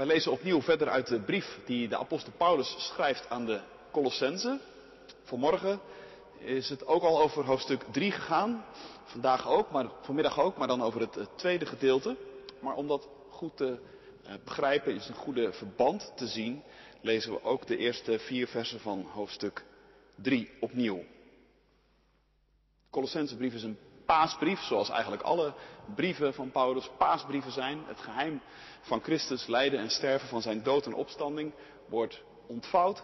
Wij lezen opnieuw verder uit de brief die de apostel Paulus schrijft aan de Colossense. Vanmorgen is het ook al over hoofdstuk 3 gegaan. Vandaag ook, maar vanmiddag ook, maar dan over het tweede gedeelte. Maar om dat goed te eh, begrijpen, is een goede verband te zien, lezen we ook de eerste vier versen van hoofdstuk 3 opnieuw. De Colossensebrief is een paasbrief, zoals eigenlijk alle brieven van Paulus paasbrieven zijn. Het geheim van Christus lijden en sterven, van zijn dood en opstanding wordt ontvouwd.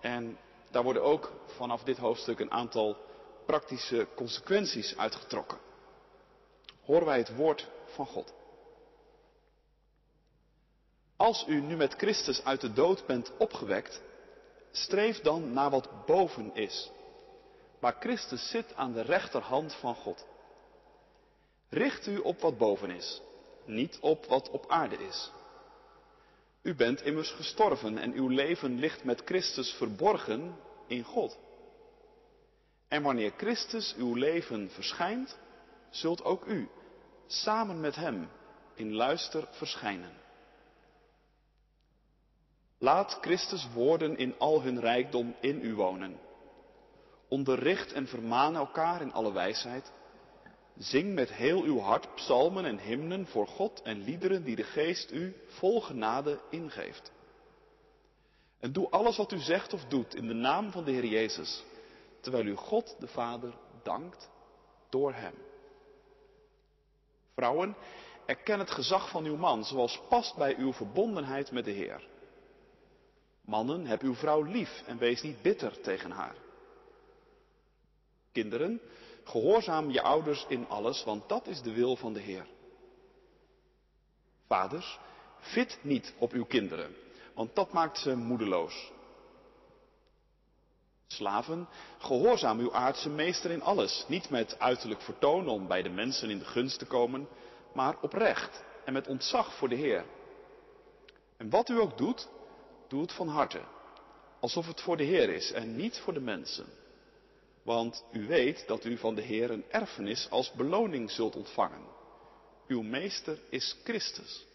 En daar worden ook vanaf dit hoofdstuk een aantal praktische consequenties uitgetrokken. Horen wij het woord van God. Als u nu met Christus uit de dood bent opgewekt, streef dan naar wat boven is, waar Christus zit aan de rechterhand van God. Richt u op wat boven is, niet op wat op aarde is. U bent immers gestorven en uw leven ligt met Christus verborgen in God. En wanneer Christus uw leven verschijnt, zult ook u samen met Hem in luister verschijnen. Laat Christus woorden in al hun rijkdom in u wonen. Onderricht en vermaan elkaar in alle wijsheid. Zing met heel uw hart psalmen en hymnen voor God en liederen die de geest u vol genade ingeeft. En doe alles wat u zegt of doet in de naam van de Heer Jezus, terwijl u God de Vader dankt door Hem. Vrouwen, erken het gezag van uw man, zoals past bij uw verbondenheid met de Heer. Mannen, heb uw vrouw lief en wees niet bitter tegen haar. Kinderen, gehoorzaam je ouders in alles, want dat is de wil van de Heer. Vaders, fit niet op uw kinderen, want dat maakt ze moedeloos. Slaven, gehoorzaam uw aardse meester in alles, niet met uiterlijk vertoon om bij de mensen in de gunst te komen, maar oprecht en met ontzag voor de Heer. En wat u ook doet, doe het van harte, alsof het voor de Heer is en niet voor de mensen. Want u weet dat u van de Heer een erfenis als beloning zult ontvangen. Uw meester is Christus.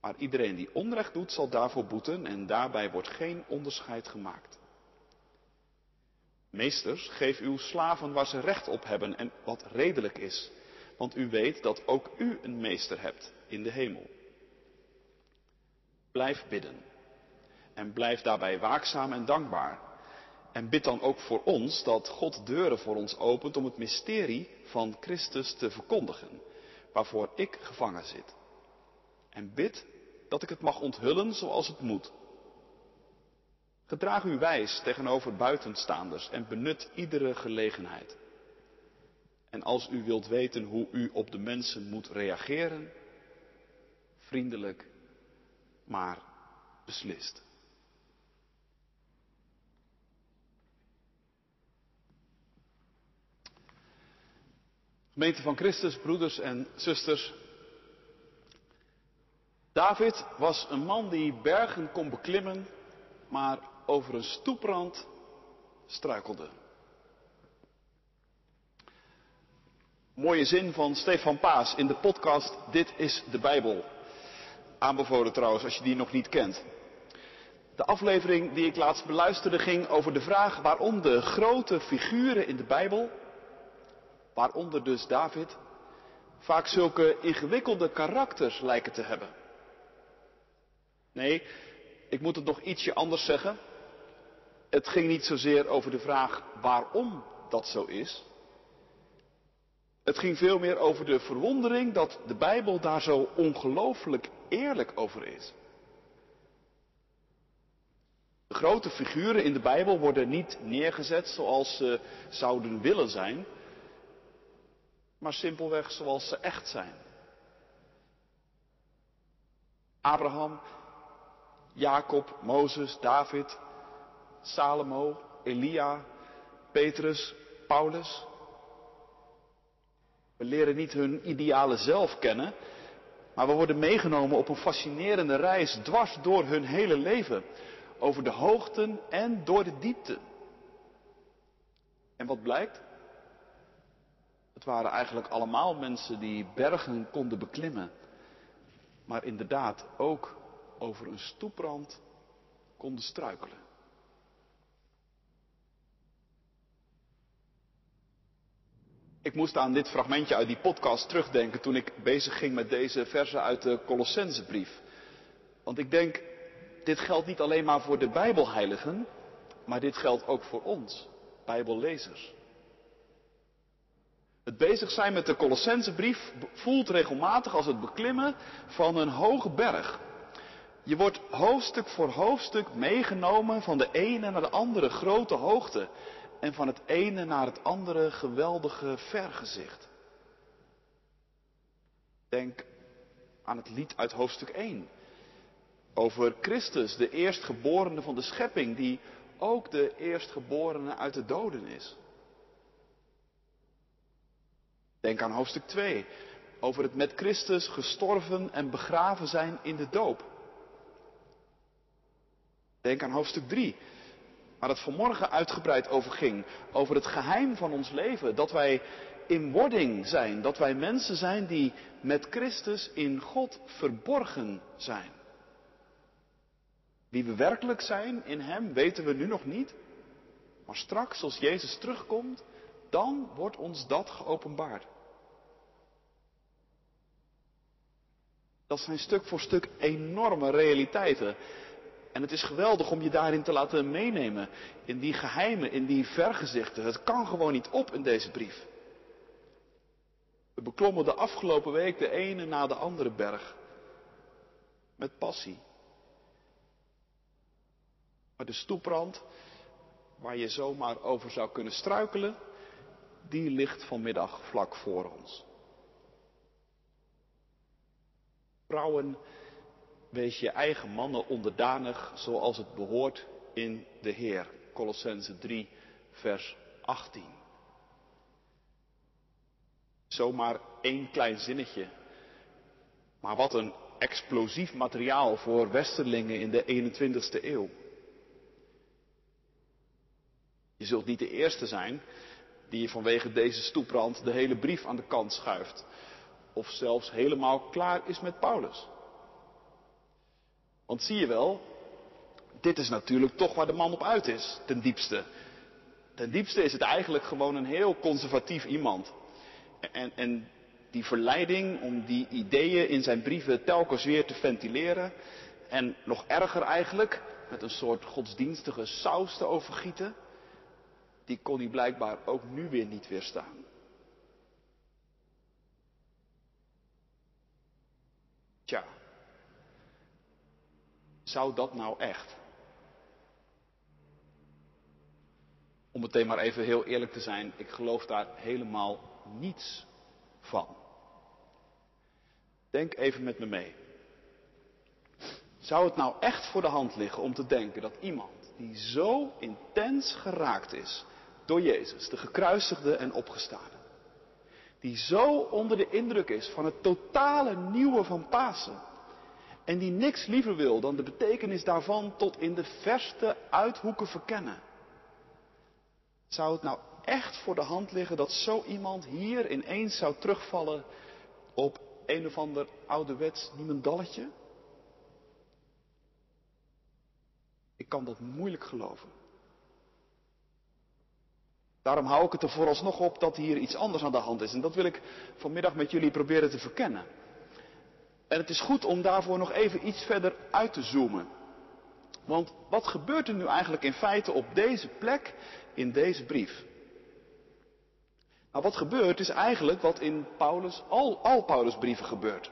Maar iedereen die onrecht doet zal daarvoor boeten en daarbij wordt geen onderscheid gemaakt. Meesters, geef uw slaven waar ze recht op hebben en wat redelijk is, want u weet dat ook u een meester hebt in de hemel. Blijf bidden en blijf daarbij waakzaam en dankbaar. En bid dan ook voor ons dat God deuren voor ons opent om het mysterie van Christus te verkondigen, waarvoor ik gevangen zit. En bid dat ik het mag onthullen zoals het moet. Gedraag u wijs tegenover buitenstaanders en benut iedere gelegenheid. En als u wilt weten hoe u op de mensen moet reageren, vriendelijk, maar beslist. Gemeente van Christus, broeders en zusters. David was een man die bergen kon beklimmen, maar over een stoeprand struikelde. Mooie zin van Stefan Paas in de podcast Dit is de Bijbel. Aanbevolen trouwens als je die nog niet kent. De aflevering die ik laatst beluisterde ging over de vraag waarom de grote figuren in de Bijbel waaronder dus David, vaak zulke ingewikkelde karakters lijken te hebben. Nee, ik moet het nog ietsje anders zeggen. Het ging niet zozeer over de vraag waarom dat zo is. Het ging veel meer over de verwondering dat de Bijbel daar zo ongelooflijk eerlijk over is. De grote figuren in de Bijbel worden niet neergezet zoals ze zouden willen zijn, maar simpelweg zoals ze echt zijn. Abraham, Jacob, Mozes, David, Salomo, Elia, Petrus, Paulus. We leren niet hun ideale zelf kennen, maar we worden meegenomen op een fascinerende reis dwars door hun hele leven, over de hoogten en door de diepte. En wat blijkt? Het waren eigenlijk allemaal mensen die bergen konden beklimmen. Maar inderdaad ook over een stoeprand konden struikelen. Ik moest aan dit fragmentje uit die podcast terugdenken toen ik bezig ging met deze versen uit de Colossensebrief. Want ik denk, dit geldt niet alleen maar voor de Bijbelheiligen, maar dit geldt ook voor ons, Bijbellezers. Het bezig zijn met de Colossensebrief voelt regelmatig als het beklimmen van een hoge berg. Je wordt hoofdstuk voor hoofdstuk meegenomen van de ene naar de andere grote hoogte en van het ene naar het andere geweldige vergezicht. Denk aan het lied uit hoofdstuk 1 over Christus, de eerstgeborene van de schepping, die ook de eerstgeborene uit de doden is. Denk aan hoofdstuk 2 over het met Christus gestorven en begraven zijn in de doop. Denk aan hoofdstuk 3 waar het vanmorgen uitgebreid over ging. Over het geheim van ons leven. Dat wij in wording zijn. Dat wij mensen zijn die met Christus in God verborgen zijn. Wie we werkelijk zijn in Hem weten we nu nog niet. Maar straks, als Jezus terugkomt, dan wordt ons dat geopenbaard. Dat zijn stuk voor stuk enorme realiteiten. En het is geweldig om je daarin te laten meenemen. In die geheimen, in die vergezichten. Het kan gewoon niet op in deze brief. We beklommen de afgelopen week de ene na de andere berg. Met passie. Maar de stoeprand, waar je zomaar over zou kunnen struikelen, die ligt vanmiddag vlak voor ons. Vrouwen Wees je eigen mannen onderdanig zoals het behoort in de Heer. Colossense 3, vers 18. Zomaar één klein zinnetje. Maar wat een explosief materiaal voor westerlingen in de 21ste eeuw. Je zult niet de eerste zijn die vanwege deze stoeprand de hele brief aan de kant schuift. Of zelfs helemaal klaar is met Paulus. Want zie je wel, dit is natuurlijk toch waar de man op uit is, ten diepste. Ten diepste is het eigenlijk gewoon een heel conservatief iemand. En, en die verleiding om die ideeën in zijn brieven telkens weer te ventileren. En nog erger eigenlijk, met een soort godsdienstige saus te overgieten. Die kon hij blijkbaar ook nu weer niet weerstaan. Tja, zou dat nou echt? Om meteen maar even heel eerlijk te zijn, ik geloof daar helemaal niets van. Denk even met me mee. Zou het nou echt voor de hand liggen om te denken dat iemand die zo intens geraakt is door Jezus, de gekruisigde en opgestane, die zo onder de indruk is van het totale nieuwe van Pasen, en die niks liever wil dan de betekenis daarvan tot in de verste uithoeken verkennen. Zou het nou echt voor de hand liggen dat zo iemand hier ineens zou terugvallen op een of ander ouderwets niemendalletje? Ik kan dat moeilijk geloven. Daarom hou ik het er vooralsnog op dat hier iets anders aan de hand is. En dat wil ik vanmiddag met jullie proberen te verkennen. En het is goed om daarvoor nog even iets verder uit te zoomen. Want wat gebeurt er nu eigenlijk in feite op deze plek in deze brief? Nou, wat gebeurt is eigenlijk wat in Paulus, al, al Paulus brieven gebeurt.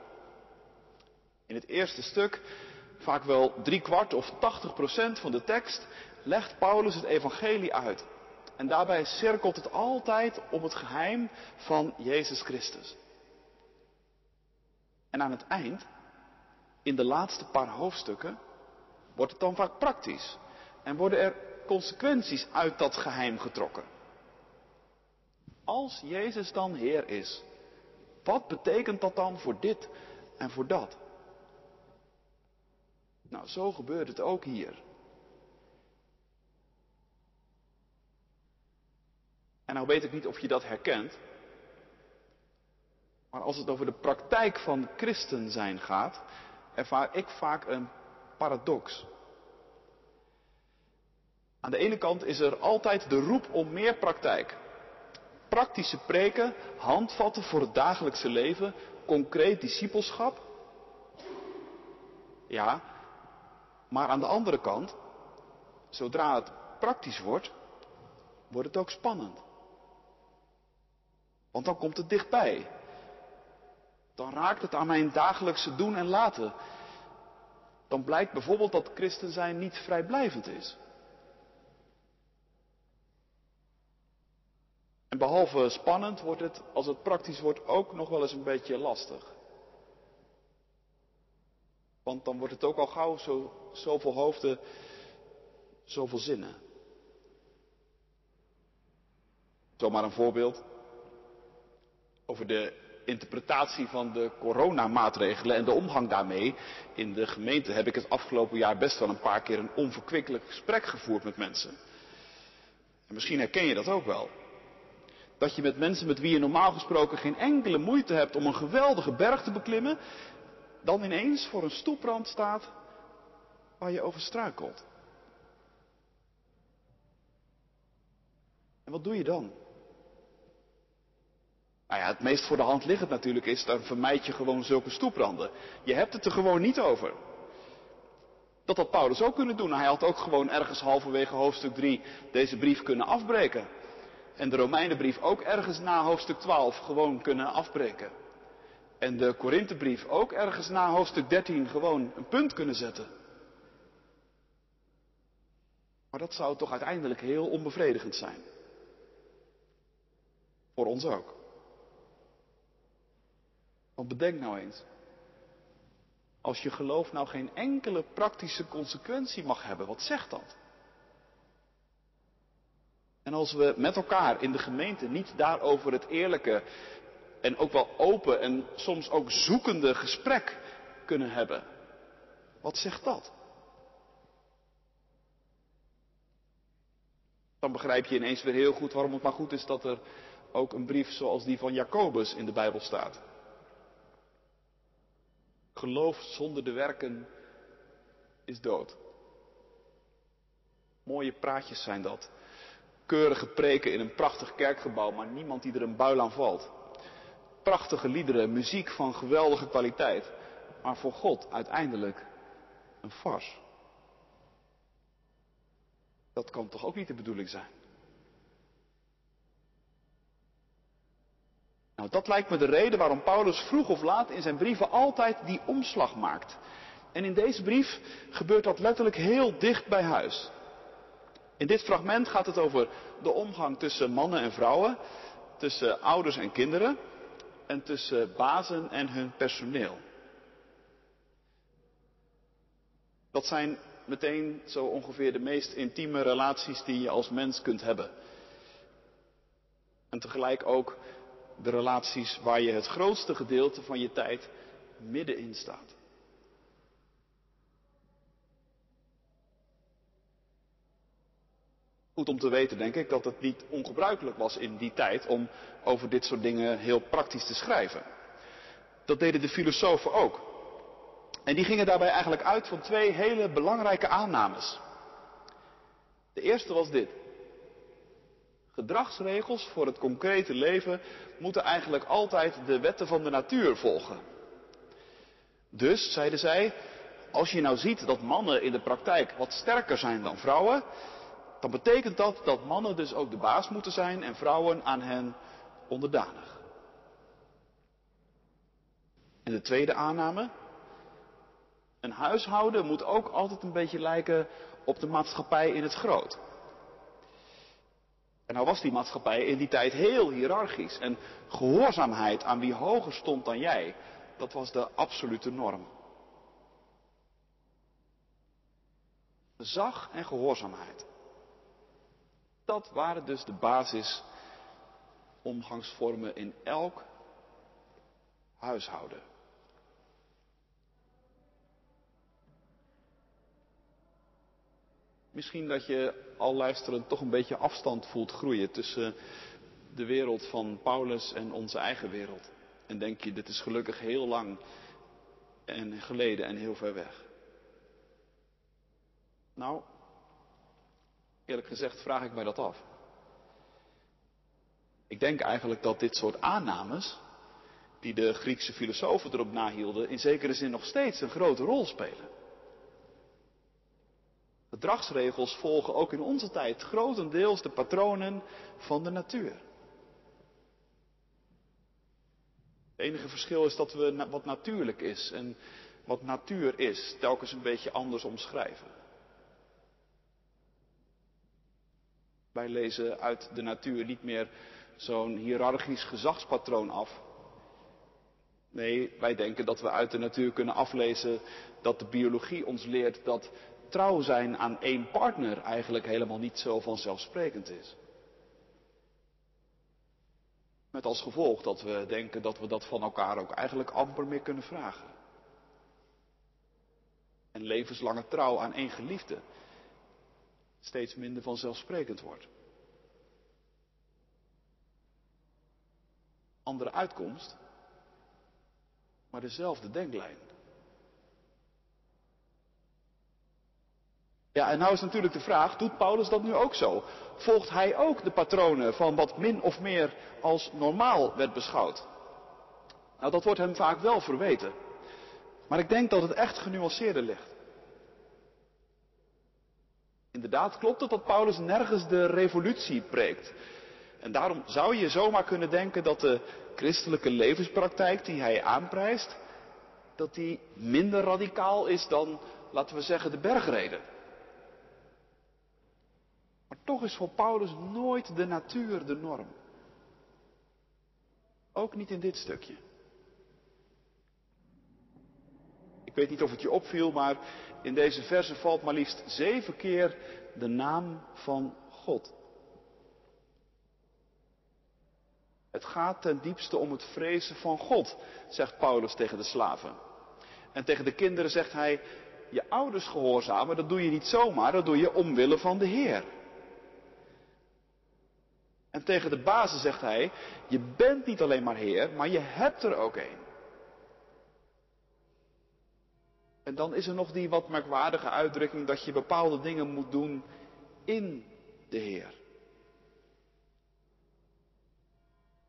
In het eerste stuk, vaak wel drie kwart of tachtig procent van de tekst, legt Paulus het evangelie uit. En daarbij cirkelt het altijd op het geheim van Jezus Christus. En aan het eind, in de laatste paar hoofdstukken, wordt het dan vaak praktisch. En worden er consequenties uit dat geheim getrokken. Als Jezus dan Heer is, wat betekent dat dan voor dit en voor dat? Nou, zo gebeurt het ook hier. En nou weet ik niet of je dat herkent, maar als het over de praktijk van christen zijn gaat, ervaar ik vaak een paradox. Aan de ene kant is er altijd de roep om meer praktijk. Praktische preken, handvatten voor het dagelijkse leven, concreet discipelschap. Ja, maar aan de andere kant, zodra het praktisch wordt, wordt het ook spannend. Want dan komt het dichtbij. Dan raakt het aan mijn dagelijkse doen en laten. Dan blijkt bijvoorbeeld dat christen zijn niet vrijblijvend is. En behalve spannend wordt het, als het praktisch wordt, ook nog wel eens een beetje lastig. Want dan wordt het ook al gauw zo, zoveel hoofden, zoveel zinnen. Zomaar een voorbeeld over de interpretatie van de coronamaatregelen en de omgang daarmee. In de gemeente heb ik het afgelopen jaar best wel een paar keer een onverkwikkelijk gesprek gevoerd met mensen. En misschien herken je dat ook wel. Dat je met mensen met wie je normaal gesproken geen enkele moeite hebt om een geweldige berg te beklimmen, dan ineens voor een stoeprand staat waar je over struikelt. En wat doe je dan? Nou ja, het meest voor de hand liggend natuurlijk is, dan vermijd je gewoon zulke stoepranden. Je hebt het er gewoon niet over. Dat had Paulus ook kunnen doen. Hij had ook gewoon ergens halverwege hoofdstuk 3 deze brief kunnen afbreken. En de Romeinenbrief ook ergens na hoofdstuk 12 gewoon kunnen afbreken. En de Korinthebrief ook ergens na hoofdstuk 13 gewoon een punt kunnen zetten. Maar dat zou toch uiteindelijk heel onbevredigend zijn. Voor ons ook. Want bedenk nou eens. Als je geloof nou geen enkele praktische consequentie mag hebben, wat zegt dat? En als we met elkaar in de gemeente niet daarover het eerlijke en ook wel open en soms ook zoekende gesprek kunnen hebben, wat zegt dat? Dan begrijp je ineens weer heel goed waarom het maar goed is dat er ook een brief zoals die van Jacobus in de Bijbel staat. Geloof zonder de werken is dood. Mooie praatjes zijn dat. Keurige preken in een prachtig kerkgebouw, maar niemand die er een buil aan valt. Prachtige liederen, muziek van geweldige kwaliteit, maar voor God uiteindelijk een fars. Dat kan toch ook niet de bedoeling zijn? Nou, dat lijkt me de reden waarom Paulus vroeg of laat in zijn brieven altijd die omslag maakt. En in deze brief gebeurt dat letterlijk heel dicht bij huis. In dit fragment gaat het over de omgang tussen mannen en vrouwen, tussen ouders en kinderen en tussen bazen en hun personeel. Dat zijn meteen zo ongeveer de meest intieme relaties die je als mens kunt hebben. En tegelijk ook de relaties waar je het grootste gedeelte van je tijd middenin staat. Goed om te weten, denk ik, dat het niet ongebruikelijk was in die tijd om over dit soort dingen heel praktisch te schrijven. Dat deden de filosofen ook. En die gingen daarbij eigenlijk uit van twee hele belangrijke aannames. De eerste was dit. Gedragsregels voor het concrete leven moeten eigenlijk altijd de wetten van de natuur volgen. Dus, zeiden zij, als je nou ziet dat mannen in de praktijk wat sterker zijn dan vrouwen, dan betekent dat dat mannen dus ook de baas moeten zijn en vrouwen aan hen onderdanig. En de tweede aanname, een huishouden moet ook altijd een beetje lijken op de maatschappij in het groot. En nou was die maatschappij in die tijd heel hiërarchisch. En gehoorzaamheid aan wie hoger stond dan jij, dat was de absolute norm. Zag en gehoorzaamheid. Dat waren dus de basis omgangsvormen in elk huishouden. Misschien dat je al luisterend toch een beetje afstand voelt groeien tussen de wereld van Paulus en onze eigen wereld. En denk je, dit is gelukkig heel lang en geleden en heel ver weg. Nou, eerlijk gezegd vraag ik mij dat af. Ik denk eigenlijk dat dit soort aannames, die de Griekse filosofen erop nahielden, in zekere zin nog steeds een grote rol spelen. Gedragsregels volgen ook in onze tijd grotendeels de patronen van de natuur. Het enige verschil is dat we wat natuurlijk is en wat natuur is telkens een beetje anders omschrijven. Wij lezen uit de natuur niet meer zo'n hiërarchisch gezagspatroon af. Nee, wij denken dat we uit de natuur kunnen aflezen dat de biologie ons leert dat trouw zijn aan één partner eigenlijk helemaal niet zo vanzelfsprekend is. Met als gevolg dat we denken dat we dat van elkaar ook eigenlijk amper meer kunnen vragen. En levenslange trouw aan één geliefde steeds minder vanzelfsprekend wordt. Andere uitkomst, maar dezelfde denklijn. Ja, en nou is natuurlijk de vraag, doet Paulus dat nu ook zo? Volgt hij ook de patronen van wat min of meer als normaal werd beschouwd? Nou, dat wordt hem vaak wel verweten. Maar ik denk dat het echt genuanceerder ligt. Inderdaad klopt het dat Paulus nergens de revolutie preekt. En daarom zou je zomaar kunnen denken dat de christelijke levenspraktijk die hij aanprijst, dat die minder radicaal is dan, laten we zeggen, de bergreden. Maar toch is voor Paulus nooit de natuur de norm. Ook niet in dit stukje. Ik weet niet of het je opviel, maar in deze verse valt maar liefst zeven keer de naam van God. Het gaat ten diepste om het vrezen van God, zegt Paulus tegen de slaven. En tegen de kinderen zegt hij, je ouders gehoorzamen, dat doe je niet zomaar, dat doe je omwille van de Heer. En tegen de bazen zegt hij, je bent niet alleen maar Heer, maar je hebt er ook een. En dan is er nog die wat merkwaardige uitdrukking dat je bepaalde dingen moet doen in de Heer.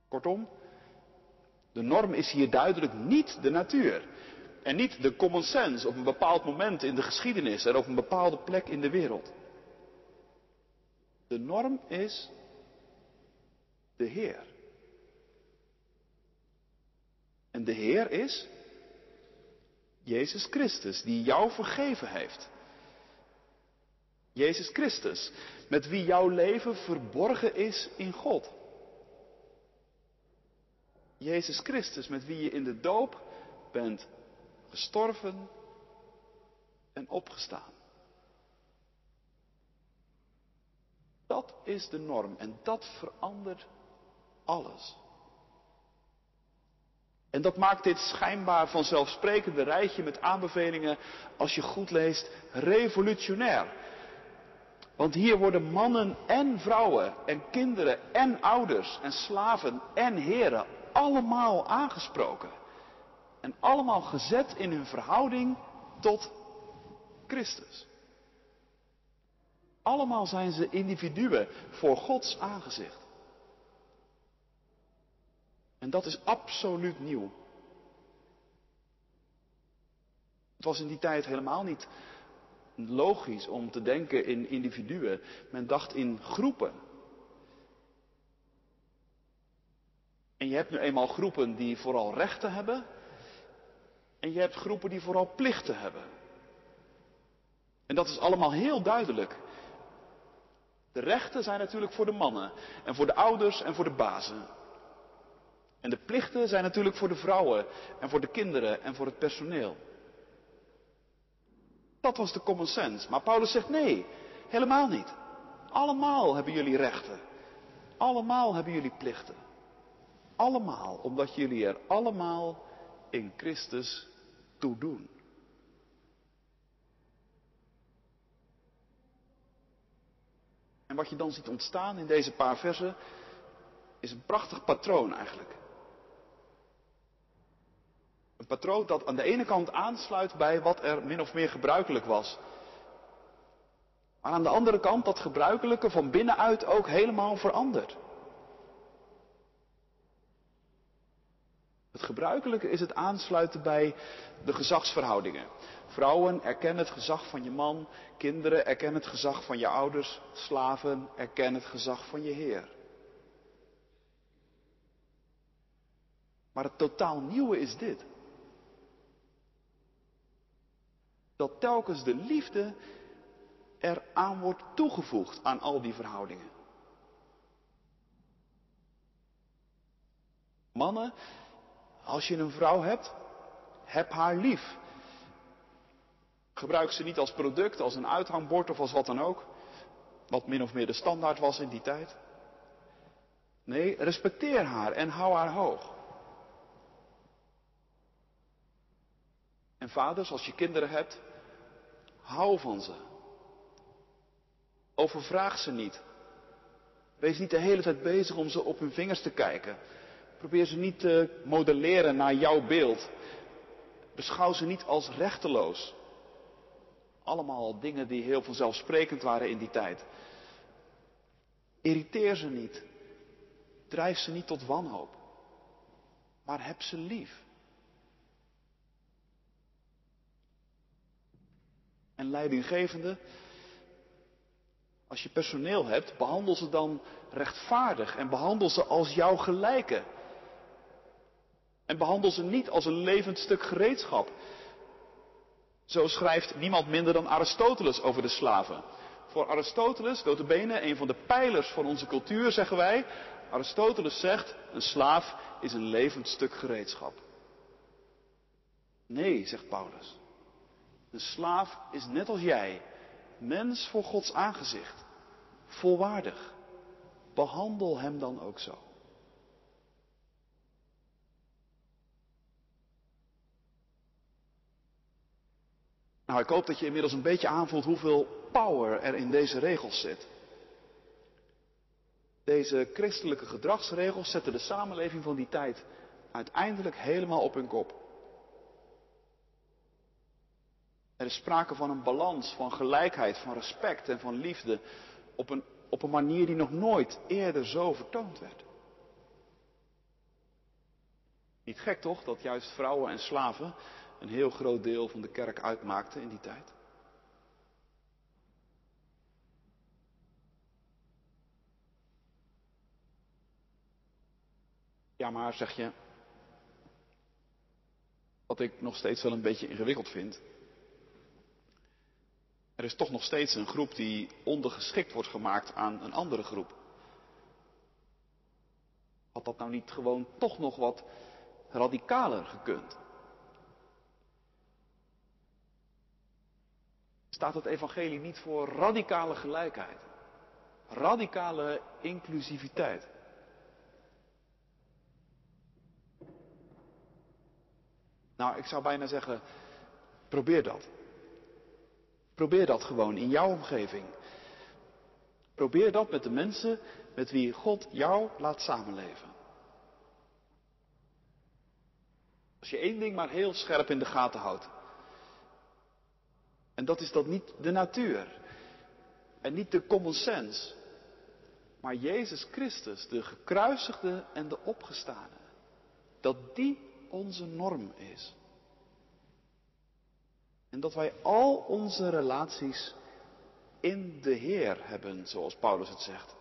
Kortom, de norm is hier duidelijk niet de natuur. En niet de common sense op een bepaald moment in de geschiedenis en op een bepaalde plek in de wereld. De norm is de Heer. En de Heer is Jezus Christus, die jou vergeven heeft. Jezus Christus, met wie jouw leven verborgen is in God. Jezus Christus, met wie je in de doop bent gestorven en opgestaan. Dat is de norm en dat verandert alles. En dat maakt dit schijnbaar vanzelfsprekende rijtje met aanbevelingen, als je goed leest, revolutionair. Want hier worden mannen en vrouwen en kinderen en ouders en slaven en heren allemaal aangesproken. En allemaal gezet in hun verhouding tot Christus. Allemaal zijn ze individuen voor Gods aangezicht. En dat is absoluut nieuw. Het was in die tijd helemaal niet logisch om te denken in individuen. Men dacht in groepen. En je hebt nu eenmaal groepen die vooral rechten hebben. En je hebt groepen die vooral plichten hebben. En dat is allemaal heel duidelijk. De rechten zijn natuurlijk voor de mannen en voor de ouders en voor de bazen. En de plichten zijn natuurlijk voor de vrouwen en voor de kinderen en voor het personeel. Dat was de common sense. Maar Paulus zegt nee, helemaal niet. Allemaal hebben jullie rechten. Allemaal hebben jullie plichten. Allemaal, omdat jullie er allemaal in Christus toe doen. En wat je dan ziet ontstaan in deze paar versen is een prachtig patroon eigenlijk. Een patroon dat aan de ene kant aansluit bij wat er min of meer gebruikelijk was Maar aan de andere kant dat gebruikelijke van binnenuit ook helemaal verandert. Het gebruikelijke is het aansluiten bij de gezagsverhoudingen. Vrouwen, erken het gezag van je man. Kinderen, erken het gezag van je ouders. Slaven, erken het gezag van je Heer. Maar het totaal nieuwe is dit. Dat telkens de liefde eraan wordt toegevoegd aan al die verhoudingen. Mannen, als je een vrouw hebt, heb haar lief. Gebruik ze niet als product, als een uithangbord of als wat dan ook. Wat min of meer de standaard was in die tijd. Nee, respecteer haar en hou haar hoog. En vaders, als je kinderen hebt, hou van ze. Overvraag ze niet. Wees niet de hele tijd bezig om ze op hun vingers te kijken. Probeer ze niet te modelleren naar jouw beeld. Beschouw ze niet als rechteloos. Allemaal dingen die heel vanzelfsprekend waren in die tijd. Irriteer ze niet. Drijf ze niet tot wanhoop. Maar heb ze lief. En leidinggevende, als je personeel hebt, behandel ze dan rechtvaardig en behandel ze als jouw gelijke. En behandel ze niet als een levend stuk gereedschap. Zo schrijft niemand minder dan Aristoteles over de slaven. Voor Aristoteles, bene, een van de pijlers van onze cultuur, zeggen wij. Aristoteles zegt, een slaaf is een levend stuk gereedschap. Nee, zegt Paulus. Een slaaf is net als jij, mens voor Gods aangezicht, volwaardig. Behandel hem dan ook zo. Nou, ik hoop dat je inmiddels een beetje aanvoelt hoeveel power er in deze regels zit. Deze christelijke gedragsregels zetten de samenleving van die tijd uiteindelijk helemaal op hun kop. Er is sprake van een balans, van gelijkheid, van respect en van liefde op een, op een manier die nog nooit eerder zo vertoond werd. Niet gek toch dat juist vrouwen en slaven een heel groot deel van de kerk uitmaakten in die tijd? Ja, maar zeg je, wat ik nog steeds wel een beetje ingewikkeld vind, er is toch nog steeds een groep die ondergeschikt wordt gemaakt aan een andere groep. Had dat nou niet gewoon toch nog wat radicaler gekund? Staat het evangelie niet voor radicale gelijkheid? Radicale inclusiviteit? Nou, ik zou bijna zeggen, probeer dat. Probeer dat gewoon in jouw omgeving. Probeer dat met de mensen met wie God jou laat samenleven. Als je één ding maar heel scherp in de gaten houdt. En dat is dat niet de natuur. En niet de common sense. Maar Jezus Christus, de gekruisigde en de opgestane. Dat die onze norm is. En dat wij al onze relaties in de Heer hebben, zoals Paulus het zegt.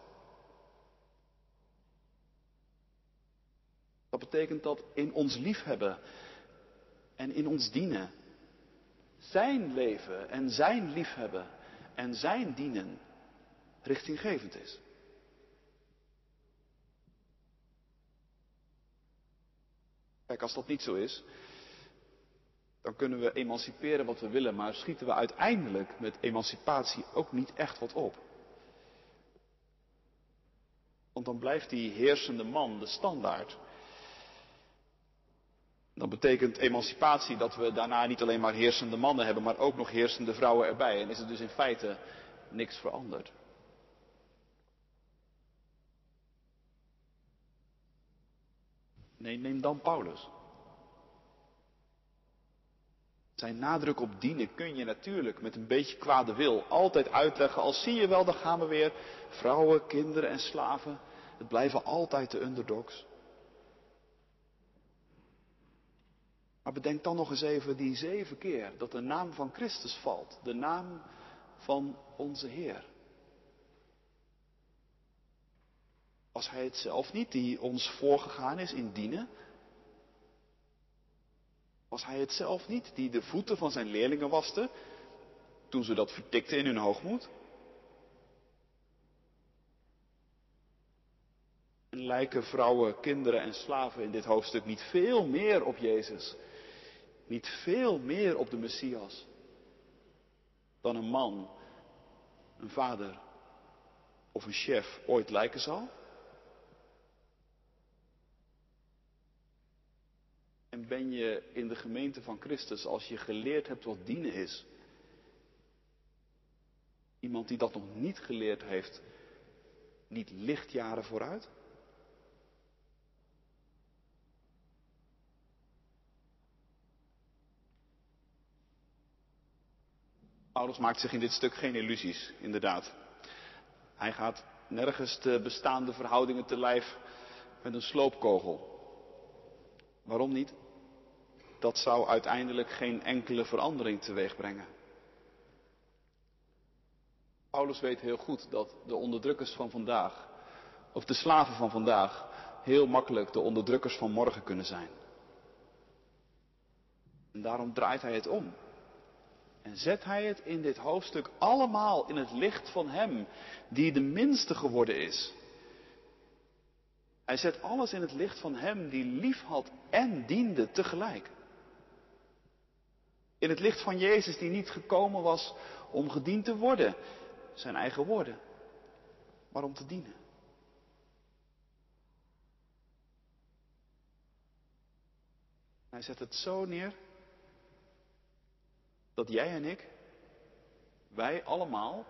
Dat betekent dat in ons liefhebben en in ons dienen, zijn leven en zijn liefhebben en zijn dienen richtinggevend is. Kijk, als dat niet zo is, dan kunnen we emanciperen wat we willen, maar schieten we uiteindelijk met emancipatie ook niet echt wat op. Want dan blijft die heersende man de standaard. Dan betekent emancipatie dat we daarna niet alleen maar heersende mannen hebben, maar ook nog heersende vrouwen erbij. En is er dus in feite niks veranderd. Nee, neem dan Paulus. Zijn nadruk op dienen kun je natuurlijk met een beetje kwade wil altijd uitleggen als zie je wel, dan gaan we weer. Vrouwen, kinderen en slaven, het blijven altijd de underdogs. Maar bedenk dan nog eens even die zeven keer dat de naam van Christus valt. De naam van onze Heer. Was Hij het zelf niet die ons voorgegaan is in dienen? Was Hij het zelf niet die de voeten van zijn leerlingen waste toen ze dat vertikten in hun hoogmoed? En lijken vrouwen, kinderen en slaven in dit hoofdstuk niet veel meer op Jezus niet veel meer op de Messias dan een man, een vader of een chef ooit lijken zal? En ben je in de gemeente van Christus, als je geleerd hebt wat dienen is, iemand die dat nog niet geleerd heeft, niet lichtjaren vooruit? Paulus maakt zich in dit stuk geen illusies, inderdaad. Hij gaat nergens de bestaande verhoudingen te lijf met een sloopkogel. Waarom niet? Dat zou uiteindelijk geen enkele verandering teweeg brengen. Paulus weet heel goed dat de onderdrukkers van vandaag, of de slaven van vandaag, heel makkelijk de onderdrukkers van morgen kunnen zijn. En daarom draait hij het om. En zet hij het in dit hoofdstuk allemaal in het licht van Hem, die de minste geworden is. Hij zet alles in het licht van Hem die lief had en diende tegelijk. In het licht van Jezus die niet gekomen was om gediend te worden, zijn eigen woorden, maar om te dienen. Hij zet het zo neer dat jij en ik, wij allemaal,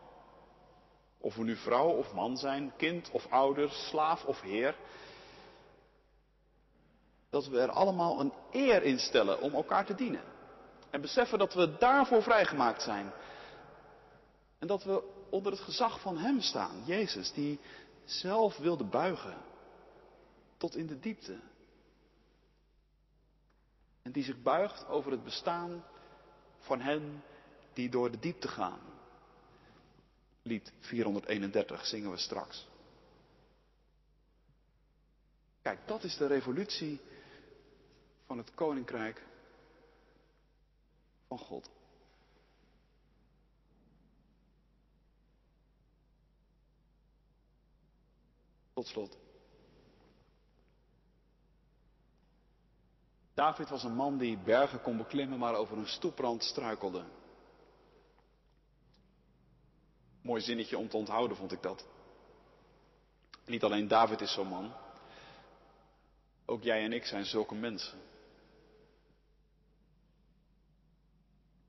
of we nu vrouw of man zijn, kind of ouder, slaaf of heer, dat we er allemaal een eer in stellen om elkaar te dienen. En beseffen dat we daarvoor vrijgemaakt zijn. En dat we onder het gezag van Hem staan, Jezus, die zelf wilde buigen tot in de diepte. En die zich buigt over het bestaan van hen die door de diepte gaan. Lied 431 zingen we straks. Kijk, dat is de revolutie van het koninkrijk van God. Tot slot. David was een man die bergen kon beklimmen, maar over een stoeprand struikelde. Mooi zinnetje om te onthouden, vond ik dat. Niet alleen David is zo'n man. Ook jij en ik zijn zulke mensen.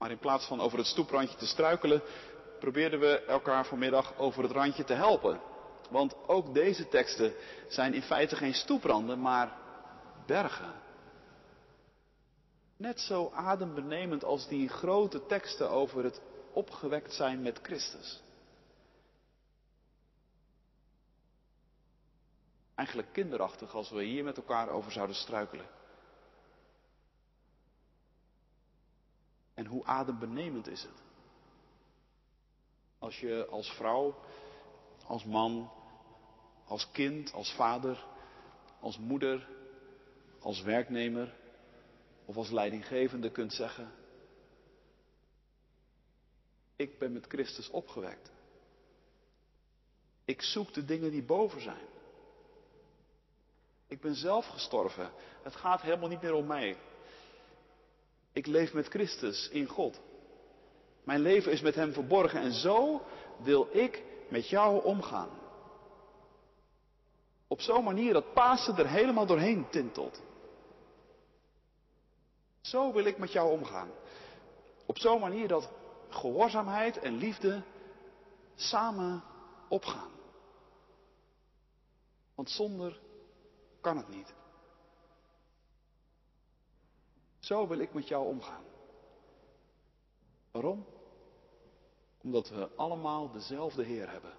Maar in plaats van over het stoeprandje te struikelen, probeerden we elkaar vanmiddag over het randje te helpen. Want ook deze teksten zijn in feite geen stoepranden, maar bergen. Net zo adembenemend als die grote teksten over het opgewekt zijn met Christus. Eigenlijk kinderachtig als we hier met elkaar over zouden struikelen. En hoe adembenemend is het? Als je als vrouw, als man, als kind, als vader, als moeder, als werknemer, of als leidinggevende kunt zeggen, ik ben met Christus opgewekt. Ik zoek de dingen die boven zijn. Ik ben zelf gestorven. Het gaat helemaal niet meer om mij. Ik leef met Christus in God. Mijn leven is met Hem verborgen en zo wil ik met jou omgaan. Op zo'n manier dat Pasen er helemaal doorheen tintelt. Zo wil ik met jou omgaan. Op zo'n manier dat gehoorzaamheid en liefde samen opgaan. Want zonder kan het niet. Zo wil ik met jou omgaan. Waarom? Omdat we allemaal dezelfde Heer hebben.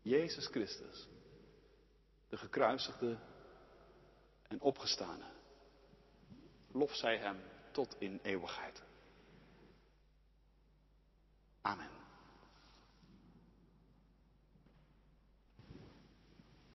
Jezus Christus, de gekruisigde en opgestane. Lof zij Hem tot in eeuwigheid. Amen.